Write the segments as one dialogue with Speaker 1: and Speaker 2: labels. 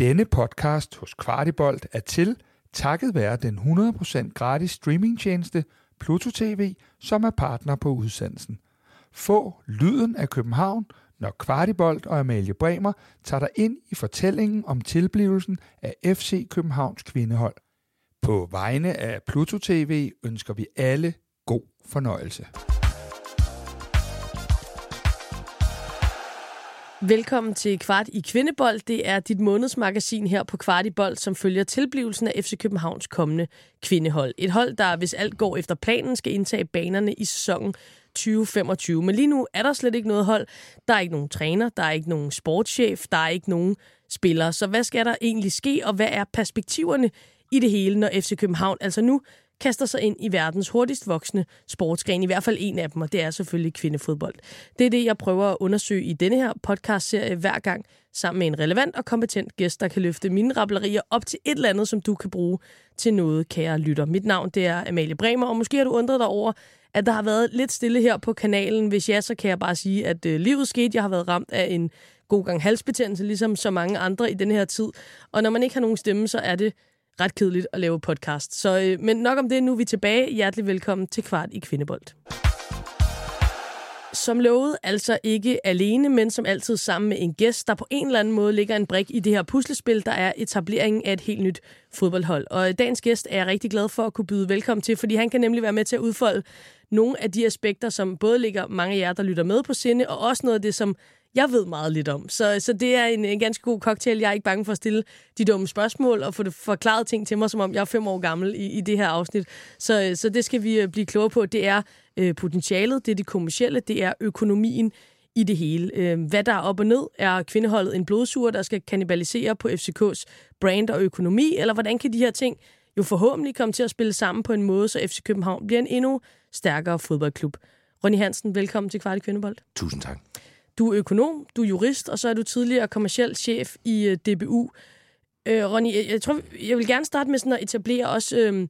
Speaker 1: Denne podcast hos Kvartibolt er til takket være den 100% gratis streamingtjeneste Pluto TV, som er partner på udsendelsen. Få lyden af København, når Kvartibolt og Amalie Bremer tager dig ind i fortællingen om tilblivelsen af FC Københavns kvindehold. På vegne af Pluto TV ønsker vi alle god fornøjelse.
Speaker 2: Velkommen til Kvart i Kvindebold. Det er dit månedsmagasin her på Kvart i Bold, som følger tilblivelsen af FC Københavns kommende kvindehold. Et hold, der hvis alt går efter planen, skal indtage banerne i sæsonen 2025. Men lige nu er der slet ikke noget hold. Der er ikke nogen træner, der er ikke nogen sportschef, der er ikke nogen spillere. Så hvad skal der egentlig ske, og hvad er perspektiverne i det hele, når FC København altså nu kaster sig ind i verdens hurtigst voksende sportsgren, i hvert fald en af dem, og det er selvfølgelig kvindefodbold. Det er det, jeg prøver at undersøge i denne her podcast-serie hver gang, sammen med en relevant og kompetent gæst, der kan løfte mine rappellerier op til et eller andet, som du kan bruge til noget, kære lytter. Mit navn det er Amalie Bremer, og måske har du undret dig over, at der har været lidt stille her på kanalen. Hvis ja, så kan jeg bare sige, at øh, livet skete. Jeg har været ramt af en god gang halsbetændelse, ligesom så mange andre i den her tid. Og når man ikke har nogen stemme, så er det ret kedeligt at lave podcast. Så, øh, men nok om det, nu er vi tilbage. Hjertelig velkommen til Kvart i Kvindebold. Som lovet, altså ikke alene, men som altid sammen med en gæst, der på en eller anden måde ligger en brik i det her puslespil, der er etableringen af et helt nyt fodboldhold. Og øh, dagens gæst er jeg rigtig glad for at kunne byde velkommen til, fordi han kan nemlig være med til at udfolde nogle af de aspekter, som både ligger mange af jer, der lytter med på sinde, og også noget af det, som jeg ved meget lidt om. Så, så det er en, en ganske god cocktail. Jeg er ikke bange for at stille de dumme spørgsmål og få det forklaret ting til mig, som om jeg er fem år gammel i, i det her afsnit. Så, så det skal vi øh, blive klogere på. Det er øh, potentialet, det er det kommercielle, det er økonomien i det hele. Øh, hvad der er op og ned, er kvindeholdet en blodsuger, der skal kannibalisere på FCK's brand og økonomi, eller hvordan kan de her ting jo forhåbentlig komme til at spille sammen på en måde, så FC København bliver en endnu stærkere fodboldklub. Ronny Hansen, velkommen til Kvart Kvindebold.
Speaker 3: Tusind tak.
Speaker 2: Du er økonom, du er jurist, og så er du tidligere kommersiel chef i øh, DBU. Øh, Ronny, jeg, jeg tror, jeg vil gerne starte med sådan at etablere også øh,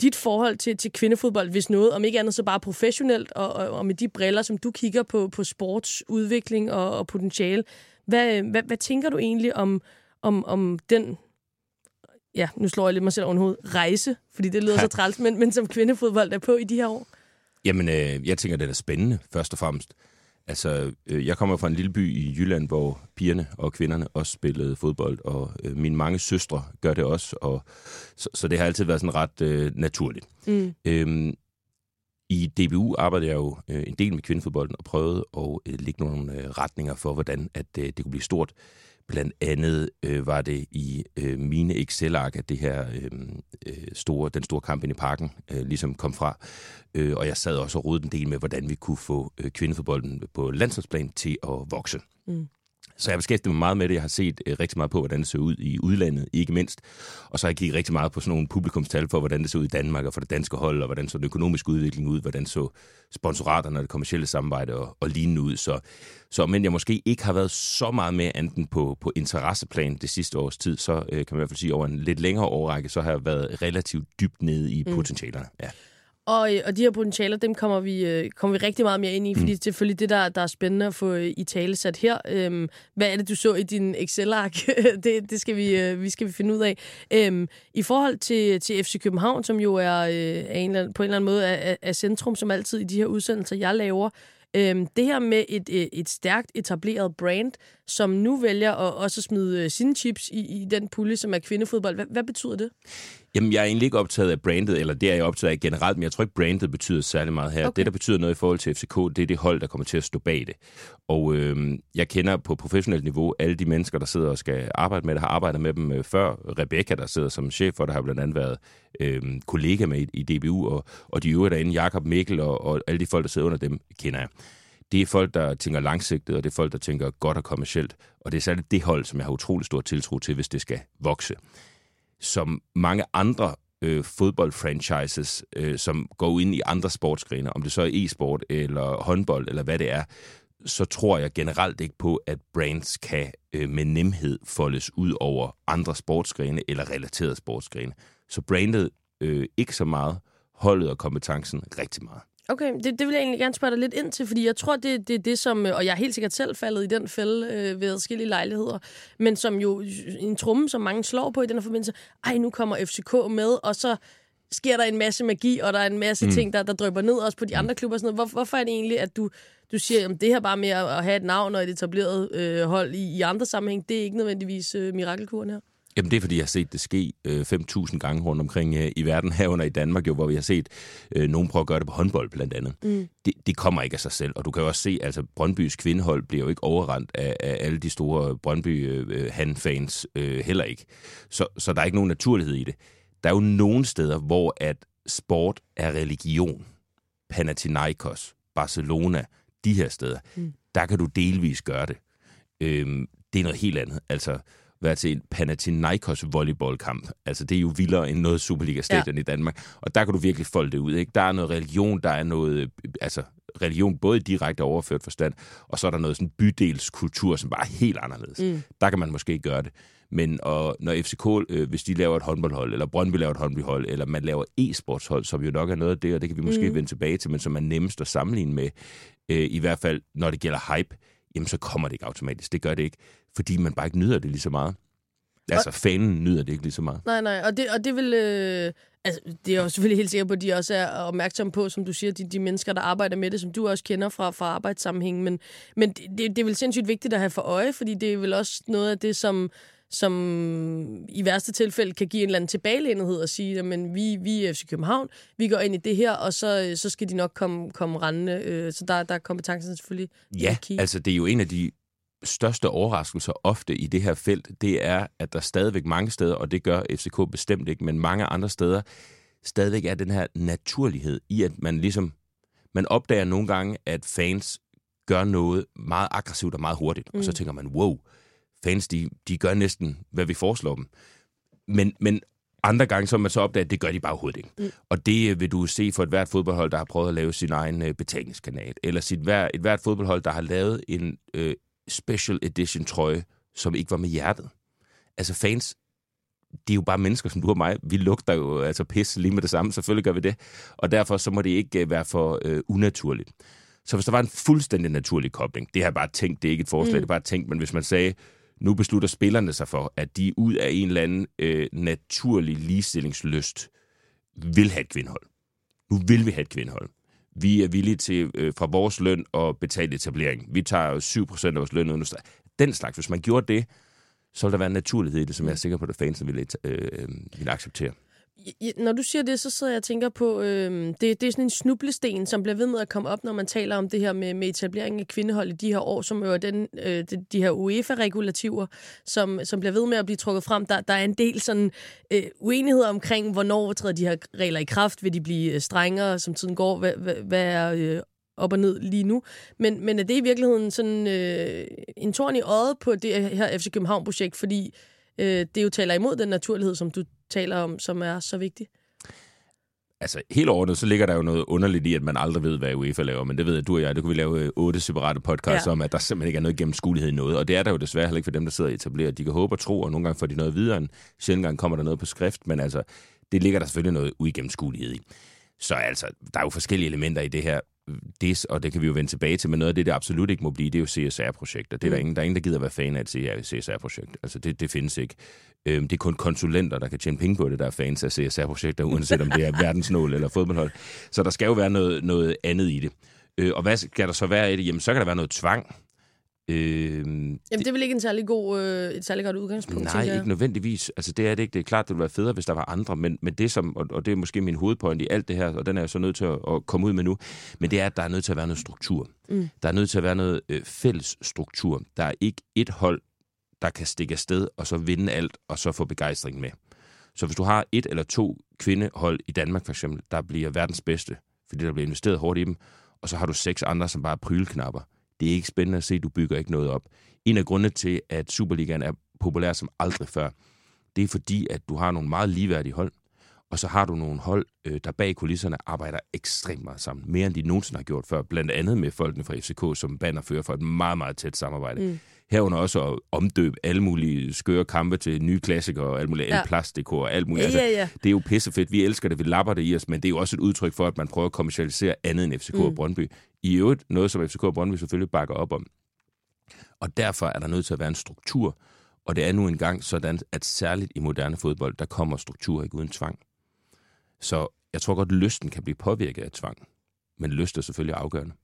Speaker 2: dit forhold til, til kvindefodbold, hvis noget, om ikke andet så bare professionelt, og, og, og med de briller, som du kigger på, på sportsudvikling og, og potentiale. Hvad, hvad, hvad tænker du egentlig om, om, om den ja, nu slår jeg lidt mig selv oven hovedet, rejse, fordi det lyder ja. så træls, men, men som kvindefodbold er på i de her år?
Speaker 3: Jamen, øh, jeg tænker, det er spændende, først og fremmest. Altså, øh, jeg kommer fra en lille by i Jylland, hvor pigerne og kvinderne også spillede fodbold, og øh, mine mange søstre gør det også, og så, så det har altid været sådan ret øh, naturligt. Mm. Øhm, I DBU arbejder jeg jo øh, en del med kvindefodbolden og prøvede at øh, lægge nogle øh, retninger for, hvordan at øh, det kunne blive stort. Blandt andet øh, var det i øh, mine Excel-ark, at det her øh, øh, store, den store kamp ind i parken øh, ligesom kom fra. Øh, og jeg sad også og rodede en del med, hvordan vi kunne få øh, kvindefodbolden på landsholdsplan til at vokse. Mm. Så jeg beskæftiget mig meget med det. Jeg har set øh, rigtig meget på, hvordan det ser ud i udlandet, ikke mindst. Og så har jeg kigget rigtig meget på sådan nogle publikumstal for, hvordan det ser ud i Danmark og for det danske hold, og hvordan så den økonomiske udvikling ud, hvordan så sponsoraterne og det kommercielle samarbejde og, og lignende ud. Så, så men jeg måske ikke har været så meget med anden på, på interesseplan det sidste års tid, så øh, kan man i hvert fald sige, over en lidt længere årrække, så har jeg været relativt dybt nede i mm. potentialerne. Ja.
Speaker 2: Og, øh, og de her potentialer, dem kommer vi, øh, kommer vi rigtig meget mere ind i, fordi mm. det er selvfølgelig det, der, der er spændende at få øh, i tale sat her. Øhm, hvad er det, du så i din Excel-ark? det, det skal vi, vi skal vi finde ud af. Øhm, I forhold til, til FC København, som jo er, øh, er en eller anden, på en eller anden måde er, er centrum, som altid i de her udsendelser, jeg laver, Øhm, det her med et, et stærkt etableret brand, som nu vælger at også smide øh, sine chips i, i den pulje, som er kvindefodbold. Hvad, hvad betyder det?
Speaker 3: Jamen, jeg er egentlig ikke optaget af brandet, eller det er jeg optaget af generelt, men jeg tror ikke, brandet betyder særlig meget her. Okay. Det, der betyder noget i forhold til FCK, det er det hold, der kommer til at stå bag det. Og øh, jeg kender på professionelt niveau alle de mennesker, der sidder og skal arbejde med det, har arbejdet med dem øh, før. Rebecca, der sidder som chef for det, har blandt andet været øh, kollega med i, i DBU, og, og de øvrige derinde, Jakob Mikkel og, og alle de folk, der sidder under dem, kender jeg det er folk, der tænker langsigtet, og det er folk, der tænker godt og kommercielt. Og det er særligt det hold, som jeg har utrolig stor tiltro til, hvis det skal vokse som mange andre øh, fodboldfranchises, øh, som går ind i andre sportsgrene, om det så er e-sport eller håndbold eller hvad det er, så tror jeg generelt ikke på, at brands kan øh, med nemhed foldes ud over andre sportsgrene eller relaterede sportsgrene. Så brandet øh, ikke så meget, holdet og kompetencen rigtig meget.
Speaker 2: Okay, det, det vil jeg egentlig gerne spørge dig lidt ind til, fordi jeg tror, det, det er det, som, og jeg er helt sikkert selv faldet i den fælde øh, ved forskellige lejligheder, men som jo en tromme, som mange slår på i den her forbindelse, ej, nu kommer FCK med, og så sker der en masse magi, og der er en masse mm. ting, der, der drøber ned også på de andre klubber. Og sådan noget. Hvor, hvorfor er det egentlig, at du, du siger, at det her bare med at have et navn og et etableret øh, hold i, i andre sammenhæng, det er ikke nødvendigvis øh, mirakelkuren her?
Speaker 3: Jamen det er, fordi jeg har set det ske øh, 5.000 gange rundt omkring øh, i verden, herunder i Danmark, jo, hvor vi har set øh, nogen prøve at gøre det på håndbold blandt andet. Mm. Det, det kommer ikke af sig selv, og du kan jo også se, altså Brøndbys kvindehold bliver jo ikke overrendt af, af alle de store Brøndby-han-fans øh, øh, heller ikke. Så, så der er ikke nogen naturlighed i det. Der er jo nogle steder, hvor at sport er religion. Panathinaikos, Barcelona, de her steder, mm. der kan du delvis gøre det. Øhm, det er noget helt andet. Altså, være til en Panathinaikos volleyballkamp. Altså, det er jo vildere end noget Superliga-stadion ja. i Danmark. Og der kan du virkelig folde det ud. Ikke? Der er noget religion, der er noget... Altså, religion både i direkte overført forstand, og så er der noget sådan bydelskultur, som bare er helt anderledes. Mm. Der kan man måske ikke gøre det. Men og når FCK, øh, hvis de laver et håndboldhold, eller Brøndby laver et håndboldhold, eller man laver e-sportshold, som jo nok er noget af det, og det kan vi måske mm. vende tilbage til, men som er nemmest at sammenligne med, øh, i hvert fald når det gælder hype, jamen så kommer det ikke automatisk. Det gør det ikke, fordi man bare ikke nyder det lige så meget. Altså, fanen nyder det ikke lige så meget.
Speaker 2: Nej, nej, og det, og det vil... Øh, altså, det er jo selvfølgelig helt sikker på, at de også er opmærksomme på, som du siger, de, de mennesker, der arbejder med det, som du også kender fra, fra arbejdssammenhængen. Men, men det, det er vel sindssygt vigtigt at have for øje, fordi det er vel også noget af det, som som i værste tilfælde kan give en eller anden tilbagelændighed og sige, at vi, vi er FC København, vi går ind i det her, og så, så skal de nok komme, komme rendende. Øh, så der, der er kompetencen selvfølgelig.
Speaker 3: Ja, altså det er jo en af de største overraskelser ofte i det her felt, det er, at der stadigvæk mange steder, og det gør FCK bestemt ikke, men mange andre steder, stadigvæk er den her naturlighed i, at man ligesom, man opdager nogle gange, at fans gør noget meget aggressivt og meget hurtigt, mm. og så mm. tænker man, wow, fans, de, de gør næsten, hvad vi foreslår dem. Men, men andre gange, så man så opdaget, at det gør de bare overhovedet ikke. Mm. Og det øh, vil du se for et hvert fodboldhold, der har prøvet at lave sin egen øh, betalingskanal, eller sit, hver, et hvert fodboldhold, der har lavet en øh, special edition trøje, som ikke var med hjertet. Altså fans, de er jo bare mennesker som du og mig. Vi lugter jo altså pis lige med det samme, selvfølgelig gør vi det. Og derfor så må det ikke øh, være for øh, unaturligt. Så hvis der var en fuldstændig naturlig kobling, det har jeg bare tænkt, det er ikke et forslag, mm. det er bare tænkt, men hvis man sagde, nu beslutter spillerne sig for, at de ud af en eller anden øh, naturlig ligestillingsløst vil have et kvindhold. Nu vil vi have et kvindhold. Vi er villige til øh, fra vores løn at betale etablering. Vi tager jo 7% af vores løn under Den slags. Hvis man gjorde det, så ville der være en naturlighed i det, som jeg er sikker på, at fansen ville, øh, øh ville acceptere
Speaker 2: når du siger det, så sidder jeg og tænker på, øh, det, det er sådan en snublesten, som bliver ved med at komme op, når man taler om det her med, med etableringen af kvindehold i de her år, som jo er den, øh, de, de her UEFA-regulativer, som, som bliver ved med at blive trukket frem. Der, der er en del sådan øh, uenighed omkring, hvornår træder de her regler i kraft, vil de blive øh, strengere, som tiden går, hvad, hvad, hvad er øh, op og ned lige nu. Men, men er det i virkeligheden sådan øh, en torn i øjet på det her FC København-projekt, fordi øh, det jo taler imod den naturlighed, som du taler om, som er så vigtig?
Speaker 3: Altså, helt overordnet, så ligger der jo noget underligt i, at man aldrig ved, hvad UEFA laver. Men det ved jeg, du og jeg, det kunne vi lave øh, otte separate podcasts ja. om, at der simpelthen ikke er noget gennemskuelighed i noget. Og det er der jo desværre heller ikke for dem, der sidder og etablerer. De kan håbe og tro, og nogle gange får de noget videre. En sjældent gang kommer der noget på skrift, men altså, det ligger der selvfølgelig noget uigennemskuelighed i. Så altså, der er jo forskellige elementer i det her det, og det kan vi jo vende tilbage til, men noget af det, det absolut ikke må blive, det er jo CSR-projekter. Det er mm. der, ingen, der er ingen, der gider være fan af et CSR-projekt. Altså, det, det findes ikke. Øhm, det er kun konsulenter, der kan tjene penge på det, der er fans af CSR-projekter, uanset om det er verdensnål eller fodboldhold. Så der skal jo være noget, noget andet i det. Øh, og hvad skal der så være i det? Jamen, så kan der være noget tvang.
Speaker 2: Øh, Jamen, det er vel ikke en særlig god, øh, et særlig godt udgangspunkt,
Speaker 3: Nej, ikke nødvendigvis. Altså, det er det ikke. Det er klart, det ville være federe, hvis der var andre, men, men det som, og, og det er måske min hovedpoint i alt det her, og den er jeg så nødt til at, at komme ud med nu, men det er, at der er nødt til at være noget struktur. Mm. Der er nødt til at være noget øh, fælles struktur. Der er ikke et hold, der kan stikke afsted og så vinde alt, og så få begejstring med. Så hvis du har et eller to kvindehold i Danmark for eksempel, der bliver verdens bedste, fordi der bliver investeret hårdt i dem, og så har du seks andre, som bare er prylknapper, det er ikke spændende at se, du bygger ikke noget op. En af grundene til, at Superligaen er populær som aldrig før, det er fordi, at du har nogle meget ligeværdige hold, og så har du nogle hold, øh, der bag kulisserne arbejder ekstremt meget sammen. Mere end de nogensinde har gjort før. Blandt andet med folkene fra FCK, som bannerfører for et meget, meget tæt samarbejde. Mm. Herunder også at omdøbe alle mulige skøre kampe til nye klassikere og alt muligt ja. plastdekor og alt muligt.
Speaker 2: Ja, ja, ja.
Speaker 3: Altså, det er jo pissefedt. Vi elsker det, vi lapper det i os, men det er jo også et udtryk for, at man prøver at kommercialisere andet end FCK mm. og Brøndby. I øvrigt noget, som FCK og Brøndby selvfølgelig bakker op om. Og derfor er der nødt til at være en struktur, og det er nu engang sådan, at særligt i moderne fodbold, der kommer struktur ikke uden tvang. Så jeg tror godt, at lysten kan blive påvirket af tvang. Men lyst er selvfølgelig afgørende.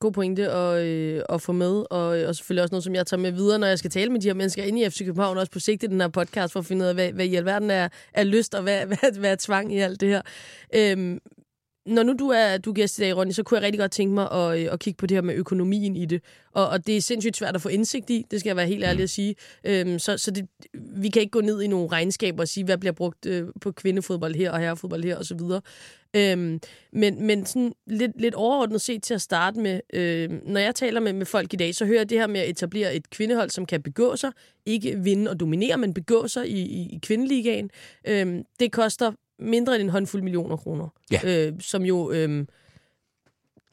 Speaker 2: God pointe at, øh, at få med, og, øh, og selvfølgelig også noget, som jeg tager med videre, når jeg skal tale med de her mennesker inde i FC København, også på sigt i den her podcast, for at finde ud af, hvad, hvad i alverden er, er lyst, og hvad, hvad, hvad er tvang i alt det her. Øhm, når nu du er, du er gæst i dag, Ronny, så kunne jeg rigtig godt tænke mig at, øh, at kigge på det her med økonomien i det. Og, og det er sindssygt svært at få indsigt i, det skal jeg være helt ærlig at sige. Øhm, så så det, vi kan ikke gå ned i nogle regnskaber og sige, hvad bliver brugt øh, på kvindefodbold her og herrefodbold her osv. Øhm, men men sådan lidt, lidt overordnet set til at starte med, øh, når jeg taler med, med folk i dag, så hører jeg det her med at etablere et kvindehold, som kan begå sig, ikke vinde og dominere, men begå sig i, i, i kvindeligaen. Øhm, det koster mindre end en håndfuld millioner kroner.
Speaker 3: Ja.
Speaker 2: Øh, som jo... Øh,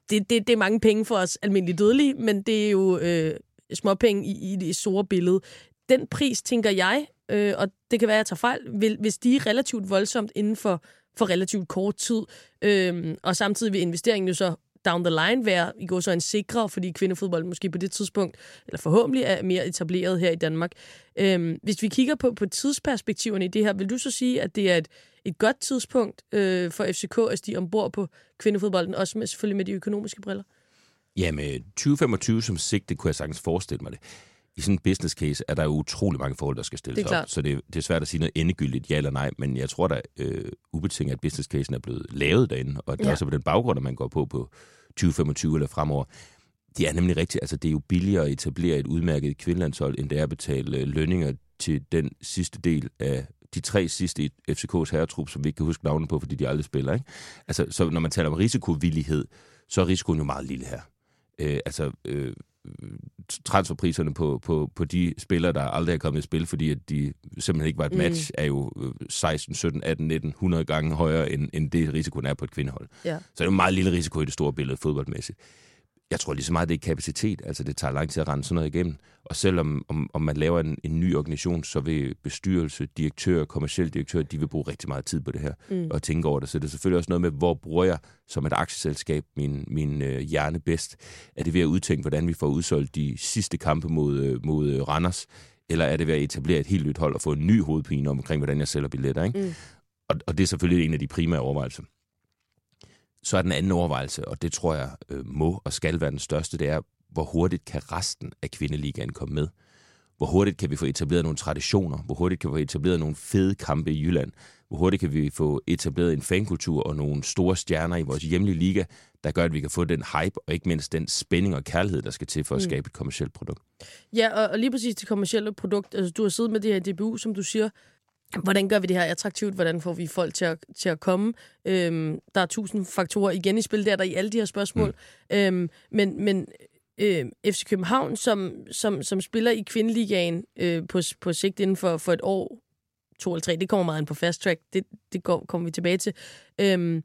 Speaker 2: det, det, det er mange penge for os almindelige dødelige, men det er jo øh, småpenge i, i det store billede. Den pris, tænker jeg, øh, og det kan være, at jeg tager fejl, vil, hvis de er relativt voldsomt inden for, for relativt kort tid, øh, og samtidig vil investeringen jo så down the line være i går så en sikre, fordi kvindefodbold måske på det tidspunkt, eller forhåbentlig er mere etableret her i Danmark. Øhm, hvis vi kigger på, på tidsperspektiverne i det her, vil du så sige, at det er et, et godt tidspunkt øh, for FCK at stige ombord på kvindefodbolden, også med, selvfølgelig med de økonomiske briller?
Speaker 3: Ja, med 2025 som sigte kunne jeg sagtens forestille mig det. I sådan en business case er der jo utrolig mange forhold, der skal stilles op, så det, det er svært at sige noget endegyldigt ja eller nej, men jeg tror da øh, ubetinget, at business casen er blevet lavet derinde, og det er ja. også på den baggrund, at man går på på 2025 eller fremover. Det er nemlig rigtigt, altså det er jo billigere at etablere et udmærket kvindelandshold, end det er at betale øh, lønninger til den sidste del af de tre sidste i FCK's herretrup, som vi ikke kan huske navnet på, fordi de aldrig spiller. Ikke? Altså, så når man taler om risikovillighed, så er risikoen jo meget lille her. Øh, altså, øh, transferpriserne på, på, på de spillere, der aldrig er kommet i spil, fordi at de simpelthen ikke var et match, mm. er jo 16, 17, 18, 19, 100 gange højere, end, end det risikoen er på et kvindehold.
Speaker 2: Ja.
Speaker 3: Så det er jo en meget lille risiko i det store billede fodboldmæssigt. Jeg tror lige så meget, det er kapacitet. Altså, det tager lang tid at rende sådan noget igennem. Og selvom om, om man laver en, en ny organisation, så vil bestyrelse, direktør, kommersiel direktør, de vil bruge rigtig meget tid på det her mm. og tænke over det. Så det er selvfølgelig også noget med, hvor bruger jeg som et aktieselskab min, min øh, hjerne bedst? Er det ved at udtænke, hvordan vi får udsolgt de sidste kampe mod, øh, mod øh, Randers? Eller er det ved at etablere et helt nyt hold og få en ny hovedpine omkring, hvordan jeg sælger billetter? Ikke? Mm. Og, og det er selvfølgelig en af de primære overvejelser. Så er den anden overvejelse, og det tror jeg øh, må og skal være den største, det er, hvor hurtigt kan resten af kvindeligaen komme med? Hvor hurtigt kan vi få etableret nogle traditioner? Hvor hurtigt kan vi få etableret nogle fede kampe i Jylland? Hvor hurtigt kan vi få etableret en fankultur og nogle store stjerner i vores hjemlige liga, der gør, at vi kan få den hype og ikke mindst den spænding og kærlighed, der skal til for at mm. skabe et kommersielt produkt?
Speaker 2: Ja, og, og lige præcis det kommersielle produkt. Altså, du har siddet med det her DBU, som du siger, Hvordan gør vi det her attraktivt? Hvordan får vi folk til at, til at komme? Øhm, der er tusind faktorer igen i spil, der er der i alle de her spørgsmål. Mm. Øhm, men men øh, FC København, som, som, som spiller i kvindeligaen øh, på, på sigt inden for, for et år, to eller tre, det kommer meget ind på fast track, det, det går, kommer vi tilbage til. Øhm,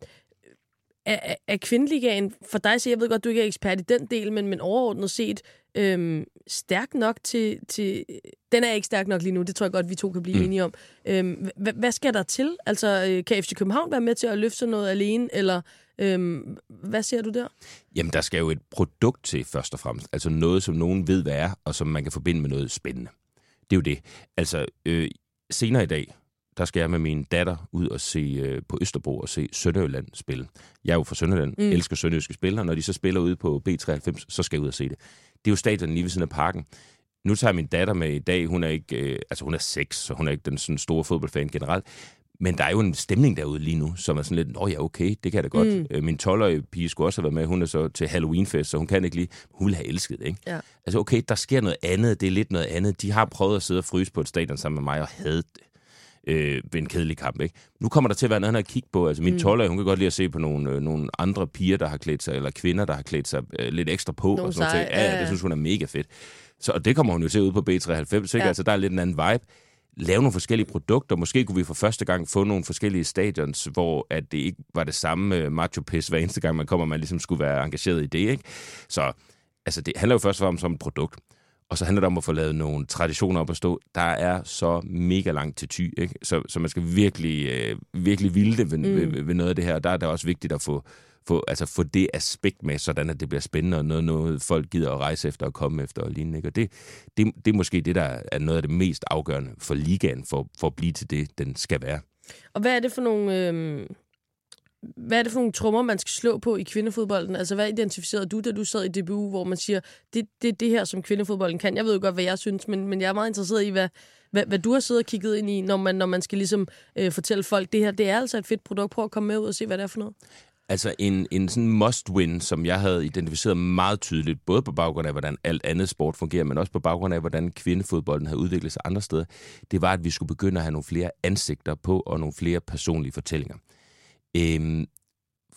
Speaker 2: er, er kvindeligaen, for dig, så jeg ved godt, du ikke er ekspert i den del, men, men overordnet set, øhm, stærk nok til, til... Den er ikke stærk nok lige nu, det tror jeg godt, vi to kan blive mm. enige om. Øhm, hvad skal der til? Altså, øh, kan FC København være med til at løfte sig noget alene, eller øhm, hvad ser du der?
Speaker 3: Jamen, der skal jo et produkt til, først og fremmest. Altså noget, som nogen ved, hvad er, og som man kan forbinde med noget spændende. Det er jo det. Altså, øh, senere i dag, der skal jeg med min datter ud og se øh, på Østerbro og se Sønderjylland spille. Jeg er jo fra Sønderjylland, mm. elsker sønderjyske spillere, når de så spiller ude på B93, så skal jeg ud og se det. Det er jo stadion lige ved siden af parken. Nu tager min datter med i dag, hun er ikke, øh, altså hun er seks, så hun er ikke den sådan store fodboldfan generelt. Men der er jo en stemning derude lige nu, som er sådan lidt, åh ja, okay, det kan jeg da godt. Mm. Øh, min 12-årige pige skulle også have været med, hun er så til Halloweenfest, så hun kan ikke lige, hun vil have elsket det, ikke?
Speaker 2: Ja.
Speaker 3: Altså okay, der sker noget andet, det er lidt noget andet. De har prøvet at sidde og fryse på et stadion sammen med mig og havde øh, ved en kedelig kamp. Ikke? Nu kommer der til at være noget at kigge på. Altså, min mm. 12 hun kan godt lide at se på nogle, øh, nogle andre piger, der har klædt sig, eller kvinder, der har klædt sig øh, lidt ekstra på.
Speaker 2: Nogle
Speaker 3: og sådan
Speaker 2: sej.
Speaker 3: Ja, ja, det synes hun er mega fedt. Så og det kommer hun jo til ud på B93, ikke? Ja. Altså, der er lidt en anden vibe. lave nogle forskellige produkter. Måske kunne vi for første gang få nogle forskellige stadions, hvor at det ikke var det samme øh, macho-pis hver eneste gang, man kommer, man ligesom skulle være engageret i det. Ikke? Så altså, det handler jo først og fremmest om et produkt. Og så handler det om at få lavet nogle traditioner op at stå. Der er så mega langt til ty, ikke? Så, så man skal virkelig, øh, virkelig vilde det ved, mm. ved, ved noget af det her. Og der er det også vigtigt at få, få, altså få det aspekt med, sådan at det bliver spændende, og noget, noget folk gider at rejse efter og komme efter og lignende. Ikke? Og det, det, det er måske det, der er noget af det mest afgørende for ligaen, for, for at blive til det, den skal være.
Speaker 2: Og hvad er det for nogle... Øh hvad er det for nogle trommer, man skal slå på i kvindefodbolden? Altså, hvad identificerede du, da du sad i DBU, hvor man siger, det er det, det her, som kvindefodbolden kan? Jeg ved jo godt, hvad jeg synes, men, men jeg er meget interesseret i, hvad, hvad, hvad du har siddet og kigget ind i, når man, når man skal ligesom øh, fortælle folk, det her, det er altså et fedt produkt. Prøv at komme med ud og se, hvad det er for noget.
Speaker 3: Altså en, en sådan must-win, som jeg havde identificeret meget tydeligt, både på baggrund af, hvordan alt andet sport fungerer, men også på baggrund af, hvordan kvindefodbolden havde udviklet sig andre steder, det var, at vi skulle begynde at have nogle flere ansigter på og nogle flere personlige fortællinger. Øhm,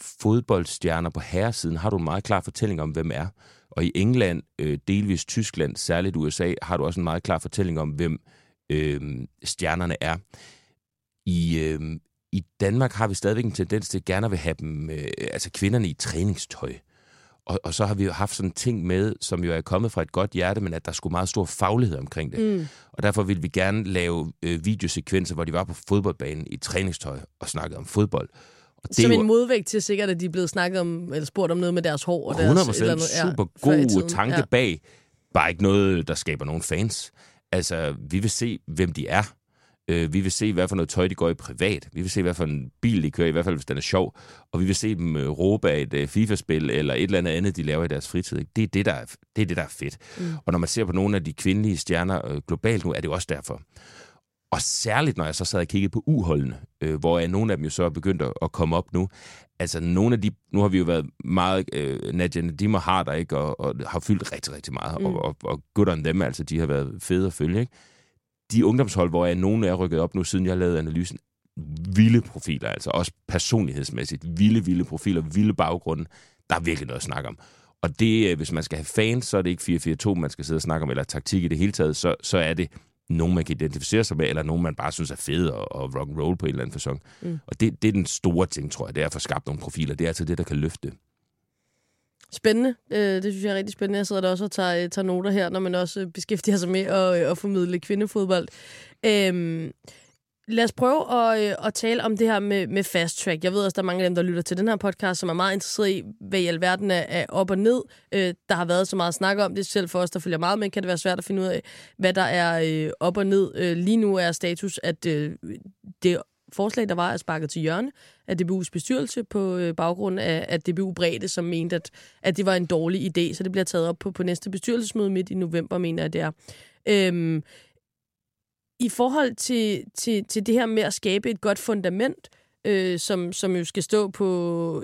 Speaker 3: fodboldstjerner på herresiden har du en meget klar fortælling om, hvem er. Og i England, øh, delvis Tyskland, særligt USA, har du også en meget klar fortælling om, hvem øh, stjernerne er. I, øh, I Danmark har vi stadigvæk en tendens til at gerne vil have dem, øh, altså kvinderne i træningstøj. Og, og så har vi jo haft sådan en ting med, som jo er kommet fra et godt hjerte, men at der skulle meget stor faglighed omkring det. Mm. Og derfor ville vi gerne lave øh, videosekvenser, hvor de var på fodboldbanen i træningstøj og snakkede om fodbold.
Speaker 2: Og det Som en modvægt til sikkert, at de er blevet snakket om, eller spurgt om noget med deres hår. Og
Speaker 3: 100%
Speaker 2: deres,
Speaker 3: eller noget, super god tanke ja. bag. Bare ikke noget, der skaber nogen fans. Altså, vi vil se, hvem de er. Øh, vi vil se, hvad for noget tøj de går i privat. Vi vil se, hvad for en bil de kører, i hvert fald hvis den er sjov. Og vi vil se dem øh, råbe af et øh, FIFA-spil eller et eller andet andet, de laver i deres fritid. Ikke? Det, er det, der er, det er det, der er fedt. Mm. Og når man ser på nogle af de kvindelige stjerner øh, globalt nu, er det jo også derfor. Og særligt, når jeg så sad og kiggede på uholdene, øh, hvor jeg, nogle af dem jo så er begyndt at, at komme op nu. Altså nogle af de, nu har vi jo været meget, øh, Nadia Nadim har der ikke, og, og har fyldt rigtig, rigtig meget. Mm. Og, og, og good on dem, altså de har været fede at følge, ikke? De ungdomshold, hvor jeg nogle er rykket op nu, siden jeg lavede analysen, vilde profiler, altså også personlighedsmæssigt, vilde, vilde profiler, vilde baggrunde. Der er virkelig noget at snakke om. Og det, øh, hvis man skal have fans, så er det ikke 4-4-2, man skal sidde og snakke om, eller taktik i det hele taget, så, så er det nogen, man kan identificere sig med, eller nogen, man bare synes er fede og, og rock and roll på en eller anden fasong. Mm. Og det, det er den store ting, tror jeg, det er at få skabt nogle profiler. Det er altså det, der kan løfte.
Speaker 2: Spændende. Øh, det synes jeg er rigtig spændende. Jeg sidder der også og tager, tager noter her, når man også beskæftiger sig med at, at formidle kvindefodbold. Øhm, Lad os prøve at, øh, at tale om det her med, med fast track. Jeg ved også, der er mange af dem, der lytter til den her podcast, som er meget interesseret i, hvad i alverden er, er op og ned. Øh, der har været så meget snak om det. Selv for os, der følger meget med, kan det være svært at finde ud af, hvad der er øh, op og ned. Øh, lige nu er status, at øh, det forslag, der var, er sparket til hjørne af DBU's bestyrelse på øh, baggrund af, at DBU Bredde, som mente, at, at det var en dårlig idé. Så det bliver taget op på, på næste bestyrelsesmøde midt i november, mener jeg, det er. Øhm, i forhold til, til, til det her med at skabe et godt fundament, øh, som, som jo skal stå på,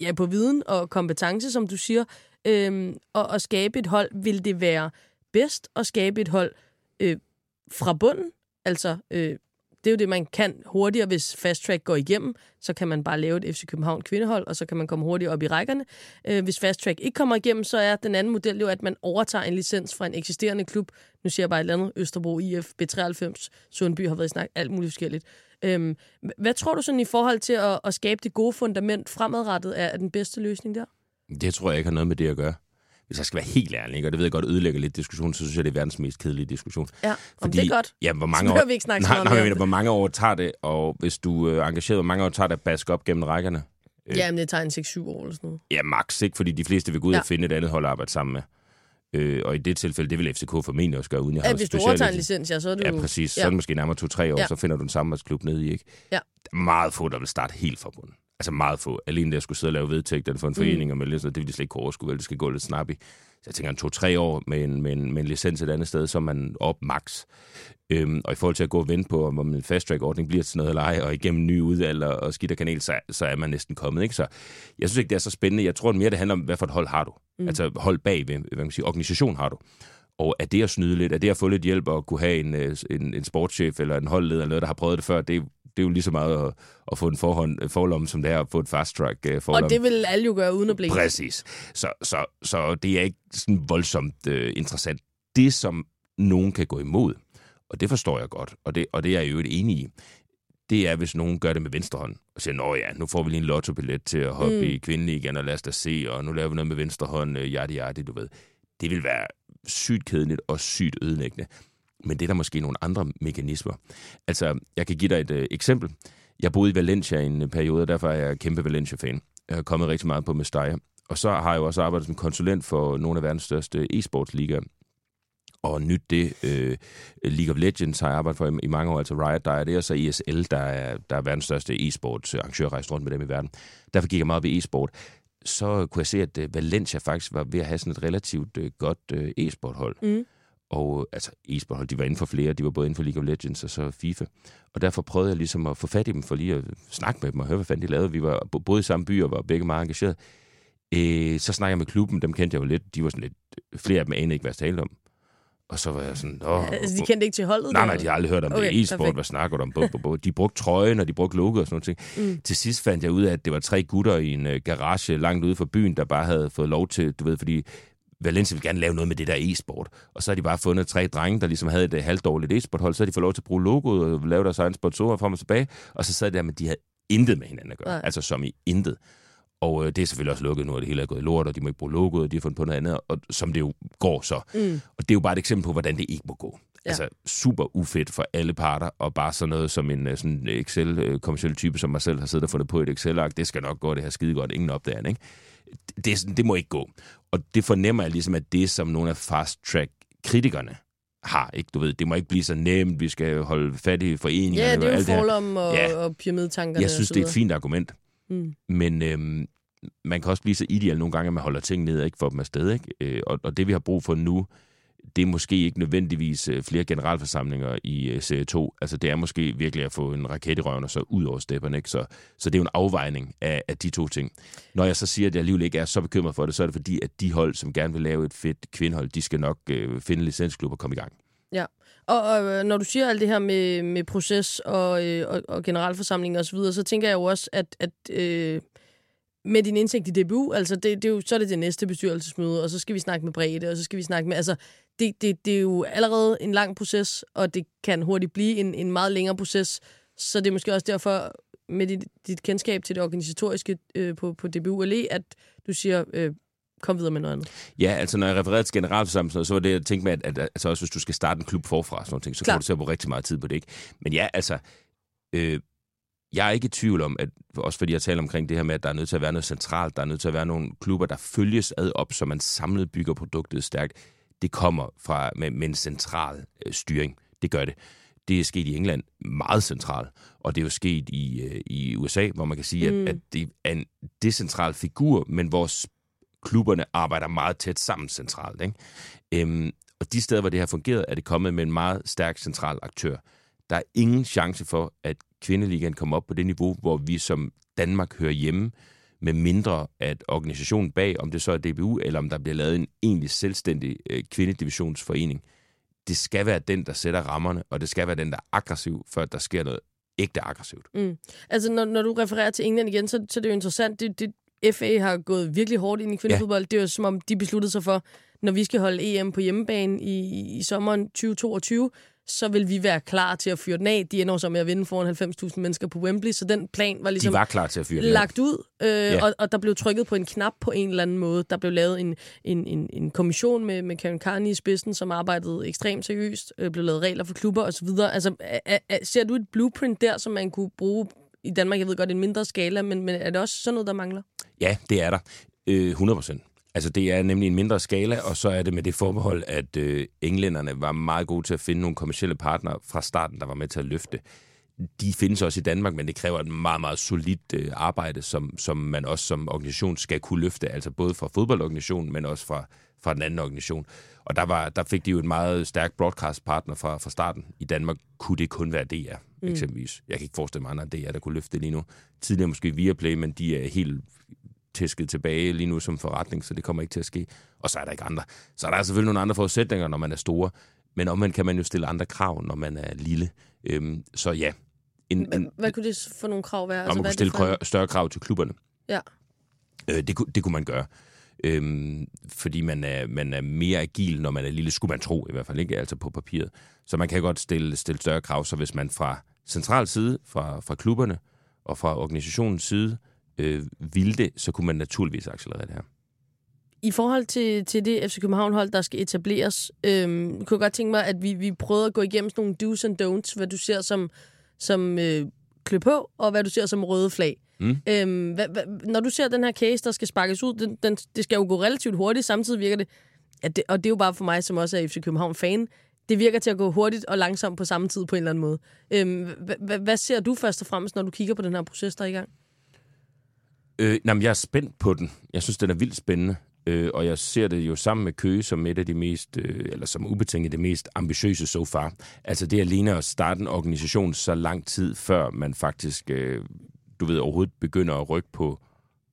Speaker 2: ja, på viden og kompetence, som du siger, øh, og, og skabe et hold, vil det være bedst at skabe et hold øh, fra bunden, altså øh, det er jo det, man kan hurtigere, hvis Fast Track går igennem. Så kan man bare lave et FC København kvindehold, og så kan man komme hurtigere op i rækkerne. Øh, hvis Fast Track ikke kommer igennem, så er den anden model jo, at man overtager en licens fra en eksisterende klub. Nu siger jeg bare et eller andet. Østerbro IF, B93, Sundby har været i snak, alt muligt forskelligt. Øhm, hvad tror du sådan i forhold til at, at skabe det gode fundament fremadrettet er, er den bedste løsning der?
Speaker 3: Det tror jeg ikke har noget med det at gøre hvis jeg skal være helt ærlig, ikke? og det ved jeg godt ødelægger lidt diskussion, så synes jeg, det er verdens mest kedelige diskussion.
Speaker 2: Ja, Fordi, det er godt.
Speaker 3: Ja, hvor mange så år,
Speaker 2: vi ikke snakke
Speaker 3: nej, nej, nej, hvor mange år tager det, og hvis du er engageret, hvor mange år tager det at baske op gennem rækkerne?
Speaker 2: Øh, ja, men det tager en 6-7 år eller sådan noget.
Speaker 3: Ja, max, ikke? Fordi de fleste vil gå ud ja. og finde et andet hold at arbejde sammen med. Øh, og i det tilfælde, det vil FCK formentlig også gøre, uden jeg
Speaker 2: ja, har hvis du overtager en licens, ja, så er du...
Speaker 3: Ja, præcis. Ja. Så er det måske nærmere to-tre år, ja. så finder du en samarbejdsklub nede i, ikke?
Speaker 2: Ja.
Speaker 3: Meget få, der vil starte helt fra bunden. Altså meget få. Alene det at skulle sidde og lave vedtægter for en mm. forening, og med det vil de slet ikke kunne overskue, vel? Det skal gå lidt snap i. Så jeg tænker, en to-tre år med en, med, en, med en licens et andet sted, så er man op max. Øhm, og i forhold til at gå og vente på, om en fast-track-ordning bliver til noget eller ej, og igennem nye udvalg og, og skitterkanal, så, så er man næsten kommet. Ikke? Så jeg synes ikke, det er så spændende. Jeg tror mere, det handler om, hvad for et hold har du. Mm. Altså hold bag, hvad man sige, organisation har du. Og er det at snyde lidt, er det at få lidt hjælp og kunne have en, øh, en, en sportschef eller en holdleder eller noget, der har prøvet det før, det, det er jo lige så meget at, at få en forhånd, forlomme, som det er at få et fast track uh,
Speaker 2: forlomme. Og det vil alle jo gøre uden at blive.
Speaker 3: Præcis. Så, så, så det er ikke sådan voldsomt uh, interessant. Det, som nogen kan gå imod, Og det forstår jeg godt, og det, og det er jeg jo et enig i. Det er, hvis nogen gør det med venstre hånd, og siger, nå ja, nu får vi lige en lottobillet til at hoppe mm. i kvindelig igen, og lad os da se, og nu laver vi noget med venstre hånd, øh, yadi yadi, du ved. Det vil være sygt kedeligt og sygt ødelæggende. Men det er der måske nogle andre mekanismer. Altså, jeg kan give dig et øh, eksempel. Jeg boede i Valencia i en øh, periode, og derfor er jeg kæmpe Valencia-fan. Jeg har kommet rigtig meget på Mestalla. Og så har jeg jo også arbejdet som konsulent for nogle af verdens største e-sportsligaer. Og nyt det, øh, League of Legends har jeg arbejdet for i, i mange år, altså Riot, der er det, og så ESL, der er, der er verdens største e-sports øh, arrangør, rejst rundt med dem i verden. Derfor gik jeg meget ved e-sport. Så kunne jeg se, at øh, Valencia faktisk var ved at have sådan et relativt øh, godt øh, e-sporthold. Mm. Og altså, e-sport, de var inden for flere, de var både inden for League of Legends og så FIFA. Og derfor prøvede jeg ligesom at få fat i dem, for lige at snakke med dem og høre, hvad fanden de lavede. Vi var både i samme by og var begge meget engageret. Øh, så snakker jeg med klubben, dem kendte jeg jo lidt. De var sådan lidt, flere af dem anede ikke, hvad jeg talte om. Og så var jeg sådan, Åh,
Speaker 2: altså, de kendte ikke til holdet?
Speaker 3: Nej, nej, de har aldrig hørt om okay, det. E-sport, hvad snakker du om? Bo, bo, bo. De brugte trøjen, og de brugte logo og sådan noget. Mm. Til sidst fandt jeg ud af, at det var tre gutter i en uh, garage langt ude for byen, der bare havde fået lov til, du ved, fordi Valencia vil gerne lave noget med det der e-sport. Og så har de bare fundet tre drenge, der ligesom havde et øh, halvdårligt e-sporthold, så har de fået lov til at bruge logoet og lave deres egen sponsorer frem og tilbage. Og så sad de der, men de havde intet med hinanden at gøre. Nej. Altså som i intet. Og øh, det er selvfølgelig også lukket nu, at det hele er gået i lort, og de må ikke bruge logoet, og de har fundet på noget andet, og som det jo går så. Mm. Og det er jo bare et eksempel på, hvordan det ikke må gå. Ja. Altså super ufedt for alle parter, og bare sådan noget som en øh, sådan Excel-kommersiel type, som mig selv har siddet og fundet på et Excel-ark, det skal nok gå, det her skide godt, ingen opdager ikke? Det, det må ikke gå. Og det fornemmer jeg ligesom, at det, som nogle af fast-track-kritikerne har. Ikke? Du ved, det må ikke blive så nemt, vi skal holde fat i foreninger.
Speaker 2: Ja, det er jo forlom og, ja. og pyramidetankerne.
Speaker 3: Jeg synes, det er et fint argument. Mm. Men øhm, man kan også blive så ideal nogle gange, at man holder ting ned og ikke får dem afsted. Ikke? Øh, og, og det, vi har brug for nu, det er måske ikke nødvendigvis øh, flere generalforsamlinger i øh, serie 2. Altså, det er måske virkelig at få en raket i røven og så ud over stepperne. Ikke? Så, så det er jo en afvejning af, af de to ting. Når jeg så siger, at jeg alligevel ikke er så bekymret for det, så er det fordi, at de hold, som gerne vil lave et fedt kvindehold, de skal nok øh, finde licensklub og komme i gang.
Speaker 2: Ja, og, og øh, når du siger alt det her med, med proces og, øh, og, og generalforsamling og så videre, så tænker jeg jo også, at, at øh, med din indsigt i DBU, altså det, det er jo, så er det det næste bestyrelsesmøde, og så skal vi snakke med Brede, og så skal vi snakke med, altså det, det, det er jo allerede en lang proces, og det kan hurtigt blive en, en meget længere proces, så det er måske også derfor, med dit, dit kendskab til det organisatoriske øh, på, på DBU LE, at du siger, øh, kom videre med noget andet.
Speaker 3: Ja, altså når jeg refererede til generalforsamlingen, så var det, jeg tænkte med, at, at, at altså også hvis du skal starte en klub forfra, sådan noget så Klar. kommer du til at bruge rigtig meget tid på det. Ikke? Men ja, altså, øh, jeg er ikke i tvivl om, at, også fordi jeg taler omkring det her med, at der er nødt til at være noget centralt, der er nødt til at være nogle klubber, der følges ad op, så man samlet bygger produktet stærkt. Det kommer fra med, med en central øh, styring. Det gør det. Det er sket i England meget centralt, og det er jo sket i, øh, i USA, hvor man kan sige, mm. at, at det er en decentral figur, men hvor klubberne arbejder meget tæt sammen centralt. Ikke? Øhm, og de steder, hvor det har fungeret, er det kommet med en meget stærk central aktør. Der er ingen chance for, at kvindeligaen kommer op på det niveau, hvor vi som Danmark hører hjemme, med mindre at organisationen bag, om det så er DBU, eller om der bliver lavet en egentlig selvstændig øh, kvindedivisionsforening, det skal være den, der sætter rammerne, og det skal være den, der er aggressiv, før der sker noget ægte aggressivt.
Speaker 2: Mm. Altså, når, når du refererer til England igen, så, så det er jo interessant. Det, det, FA har gået virkelig hårdt ind i kvindefodbold. Ja. Det er jo som om, de besluttede sig for, når vi skal holde EM på hjemmebane i, i sommeren 2022, så vil vi være klar til at fyre den af. De ender så med at vinde foran 90.000 mennesker på Wembley, så den plan var ligesom
Speaker 3: De var klar til at fyre den
Speaker 2: lagt ud, øh, ja. og, og der blev trykket på en knap på en eller anden måde. Der blev lavet en, en, en, en kommission med, med Karen Carney i spidsen, som arbejdede ekstremt seriøst, øh, blev lavet regler for klubber osv. Altså, er, er, ser du et blueprint der, som man kunne bruge i Danmark? Jeg ved godt, en mindre skala, men, men er det også sådan noget, der mangler?
Speaker 3: Ja, det er der. Øh, 100 procent. Altså, det er nemlig en mindre skala, og så er det med det forbehold, at øh, englænderne var meget gode til at finde nogle kommersielle partnere fra starten, der var med til at løfte. De findes også i Danmark, men det kræver et meget, meget solidt øh, arbejde, som, som man også som organisation skal kunne løfte, altså både fra fodboldorganisationen, men også fra, fra den anden organisation. Og der, var, der fik de jo et meget stærkt broadcast-partner fra, fra starten. I Danmark kunne det kun være DR, mm. eksempelvis. Jeg kan ikke forestille mig andre DR, der kunne løfte det lige nu. Tidligere måske Viaplay, men de er helt tæsket tilbage lige nu som forretning, så det kommer ikke til at ske. Og så er der ikke andre. Så er der selvfølgelig nogle andre forudsætninger, når man er store. Men omvendt kan man jo stille andre krav, når man er lille. Øhm, så ja.
Speaker 2: En, en, hvad kunne det for nogle krav være?
Speaker 3: Altså, man kunne stille for... større krav til klubberne.
Speaker 2: Ja.
Speaker 3: Øh, det, det kunne man gøre. Øhm, fordi man er, man er mere agil, når man er lille, skulle man tro i hvert fald ikke, altså på papiret. Så man kan godt stille, stille større krav, så hvis man fra central side, fra, fra klubberne og fra organisationens side, øh, ville det, så kunne man naturligvis accelerere det her.
Speaker 2: I forhold til, til det FC København-hold, der skal etableres, øhm, kunne jeg godt tænke mig, at vi, vi prøvede at gå igennem sådan nogle do's and don'ts, hvad du ser som, som øh, klø på, og hvad du ser som røde flag. Mm. Øhm, hva, hva, når du ser den her case, der skal sparkes ud, den, den, det skal jo gå relativt hurtigt, samtidig virker det, at det, og det er jo bare for mig, som også er FC København-fan, det virker til at gå hurtigt og langsomt på samme tid på en eller anden måde. Øhm, hva, hvad ser du først og fremmest, når du kigger på den her proces, der er i gang?
Speaker 3: Øh, nej, jeg er spændt på den. Jeg synes, den er vildt spændende. Øh, og jeg ser det jo sammen med Køge som et af de mest, øh, eller som ubetinget det mest ambitiøse so far. Altså det alene at starte en organisation så lang tid, før man faktisk, øh, du ved, overhovedet begynder at rykke på,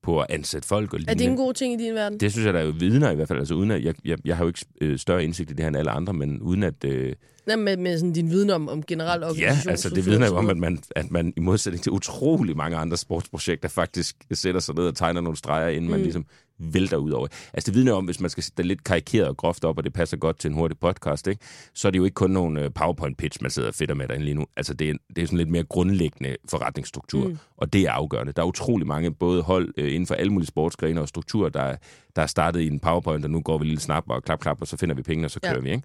Speaker 3: på at ansætte folk. Og
Speaker 2: er det en god ting i din verden?
Speaker 3: Det synes jeg, der er jo vidner i hvert fald. Altså uden at, jeg, jeg, jeg har jo ikke øh, større indsigt i det her end alle andre, men uden at... Øh,
Speaker 2: Nej, med, med sådan din viden om, om generelt organisation.
Speaker 3: Ja, altså det vidner jo om, at man, at man i modsætning til utrolig mange andre sportsprojekter faktisk sætter sig ned og tegner nogle streger, inden mm. man ligesom vælter ud over. Altså det vidner om, hvis man skal sætte det lidt karikeret og groft op, og det passer godt til en hurtig podcast, ikke? så er det jo ikke kun nogle øh, PowerPoint-pitch, man sidder og fedter med derinde lige nu. Altså det er, det er sådan lidt mere grundlæggende forretningsstruktur, mm. og det er afgørende. Der er utrolig mange både hold øh, inden for alle mulige sportsgrene og strukturer, der, der er startet i en PowerPoint, og nu går vi lige snap og klap, klap, og så finder vi penge, og så kører ja. vi. Ikke?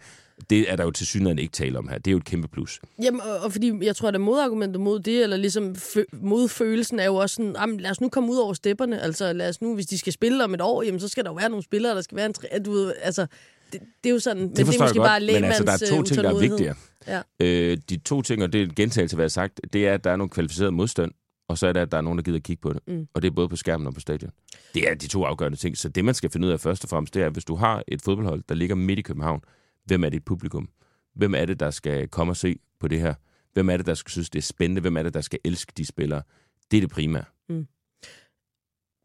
Speaker 3: Det er der jo til synligheden ikke tale om her. Det er jo et kæmpe plus.
Speaker 2: Jamen, og, og fordi jeg tror, at modargumentet mod det, eller ligesom fø- mod følelsen, er jo også sådan, jamen, lad os nu komme ud over stepperne. Altså, lad os nu, hvis de skal spille om et år, jamen, så skal der jo være nogle spillere, der skal være en tre, du ved, altså, det, det er jo sådan, det men det er måske
Speaker 3: godt,
Speaker 2: bare
Speaker 3: men altså, der er to ting, der er vigtigere.
Speaker 2: Ja.
Speaker 3: Øh, de to ting, og det er en gentagelse hvad jeg har sagt, det er, at der er nogle kvalificerede modstand, og så er det, at der er nogen, der gider at kigge på det. Mm. Og det er både på skærmen og på stadion. Det er de to afgørende ting. Så det, man skal finde ud af først og fremmest, det er, at hvis du har et fodboldhold, der ligger midt i København, hvem er dit publikum? Hvem er det, der skal komme og se på det her? Hvem er det, der skal synes, det er spændende? Hvem er det, der skal elske de spillere? Det er det primære. Mm.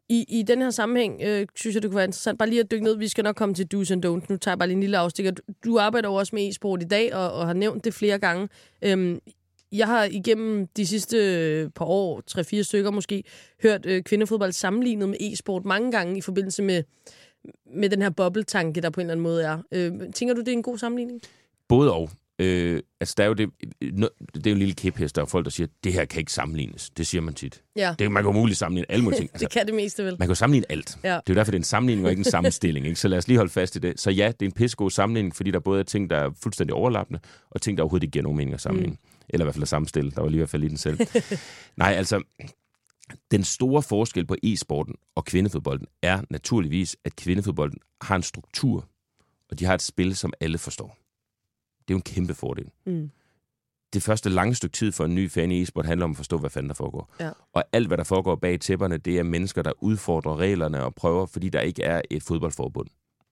Speaker 2: I, I den her sammenhæng, øh, synes jeg, det kunne være interessant bare lige at dykke ned. Vi skal nok komme til do's and don'ts. Nu tager jeg bare lige en lille afstikker. Du, du arbejder jo også med e-sport i dag, og, og har nævnt det flere gange. Øhm, jeg har igennem de sidste øh, par år, tre-fire stykker måske, hørt øh, kvindefodbold sammenlignet med e-sport mange gange i forbindelse med, med den her bobbeltanke, der på en eller anden måde er. Øh, tænker du, det er en god sammenligning?
Speaker 3: Både og. Øh, altså, der er jo det, det er jo en lille kæphest, der er folk, der siger, det her kan ikke sammenlignes. Det siger man tit.
Speaker 2: Ja.
Speaker 3: Det, man kan umuligt sammenligne alle mulige ting.
Speaker 2: Altså, det kan det meste vel.
Speaker 3: Man kan jo sammenligne alt. Ja. Det er jo derfor, det er en sammenligning og ikke en sammenstilling. Ikke? Så lad os lige holde fast i det. Så ja, det er en pissegod sammenligning, fordi der både er ting, der er fuldstændig overlappende, og ting, der overhovedet ikke giver nogen mening at sammenligne. Mm. Eller i hvert fald at sammenstille. Der var lige i hvert fald i den selv. Nej, altså, den store forskel på e-sporten og kvindefodbolden er naturligvis, at kvindefodbolden har en struktur, og de har et spil, som alle forstår. Det er jo en kæmpe fordel. Mm. Det første lange stykke tid for en ny fan i e-sport handler om at forstå, hvad fanden der foregår. Ja. Og alt, hvad der foregår bag tæpperne, det er mennesker, der udfordrer reglerne og prøver, fordi der ikke er et fodboldforbund.